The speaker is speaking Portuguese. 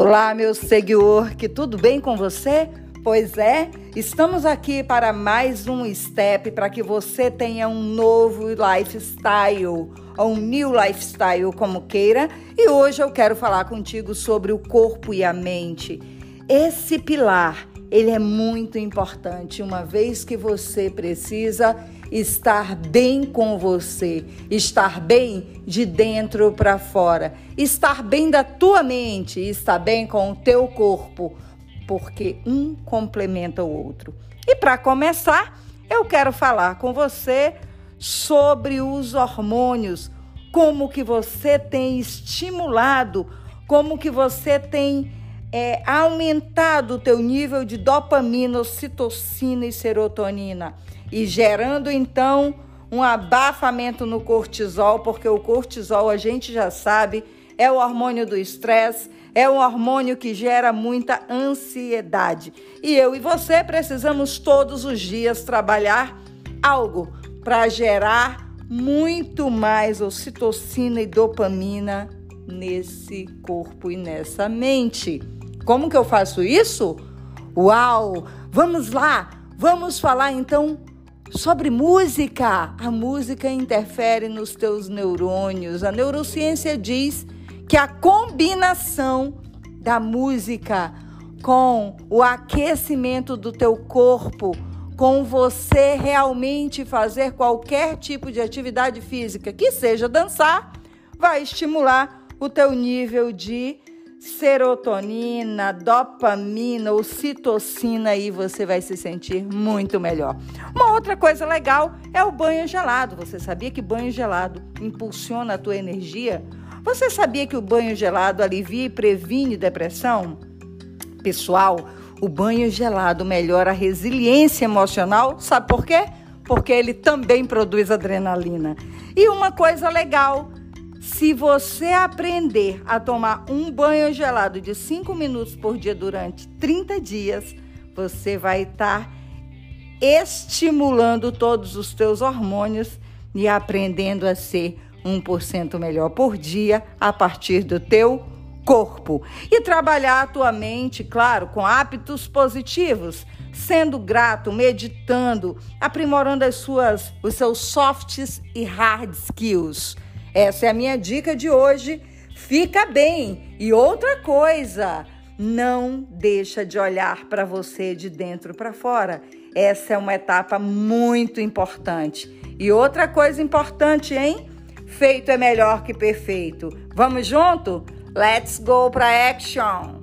Olá, meu seguidor, que tudo bem com você? Pois é, estamos aqui para mais um step para que você tenha um novo lifestyle, ou um new lifestyle, como queira. E hoje eu quero falar contigo sobre o corpo e a mente. Esse pilar, ele é muito importante, uma vez que você precisa estar bem com você, estar bem de dentro para fora, estar bem da tua mente, estar bem com o teu corpo, porque um complementa o outro. E para começar, eu quero falar com você sobre os hormônios, como que você tem estimulado, como que você tem é, aumentado o teu nível de dopamina, ocitocina e serotonina e gerando então um abafamento no cortisol, porque o cortisol a gente já sabe é o hormônio do estresse, é um hormônio que gera muita ansiedade. E eu e você precisamos todos os dias trabalhar algo para gerar muito mais ocitocina e dopamina nesse corpo e nessa mente. Como que eu faço isso? Uau! Vamos lá! Vamos falar então Sobre música, a música interfere nos teus neurônios. A neurociência diz que a combinação da música com o aquecimento do teu corpo, com você realmente fazer qualquer tipo de atividade física, que seja dançar, vai estimular o teu nível de serotonina, dopamina, ocitocina e você vai se sentir muito melhor. Uma outra coisa legal é o banho gelado. Você sabia que banho gelado impulsiona a tua energia? Você sabia que o banho gelado alivia e previne depressão? Pessoal, o banho gelado melhora a resiliência emocional. Sabe por quê? Porque ele também produz adrenalina. E uma coisa legal, se você aprender a tomar um banho gelado de 5 minutos por dia durante 30 dias, você vai estar estimulando todos os teus hormônios e aprendendo a ser 1% melhor por dia a partir do teu corpo. E trabalhar a tua mente, claro, com hábitos positivos, sendo grato, meditando, aprimorando as suas, os seus softs e hard skills. Essa é a minha dica de hoje. Fica bem. E outra coisa, não deixa de olhar para você de dentro para fora. Essa é uma etapa muito importante. E outra coisa importante, hein? Feito é melhor que perfeito. Vamos junto? Let's go para action.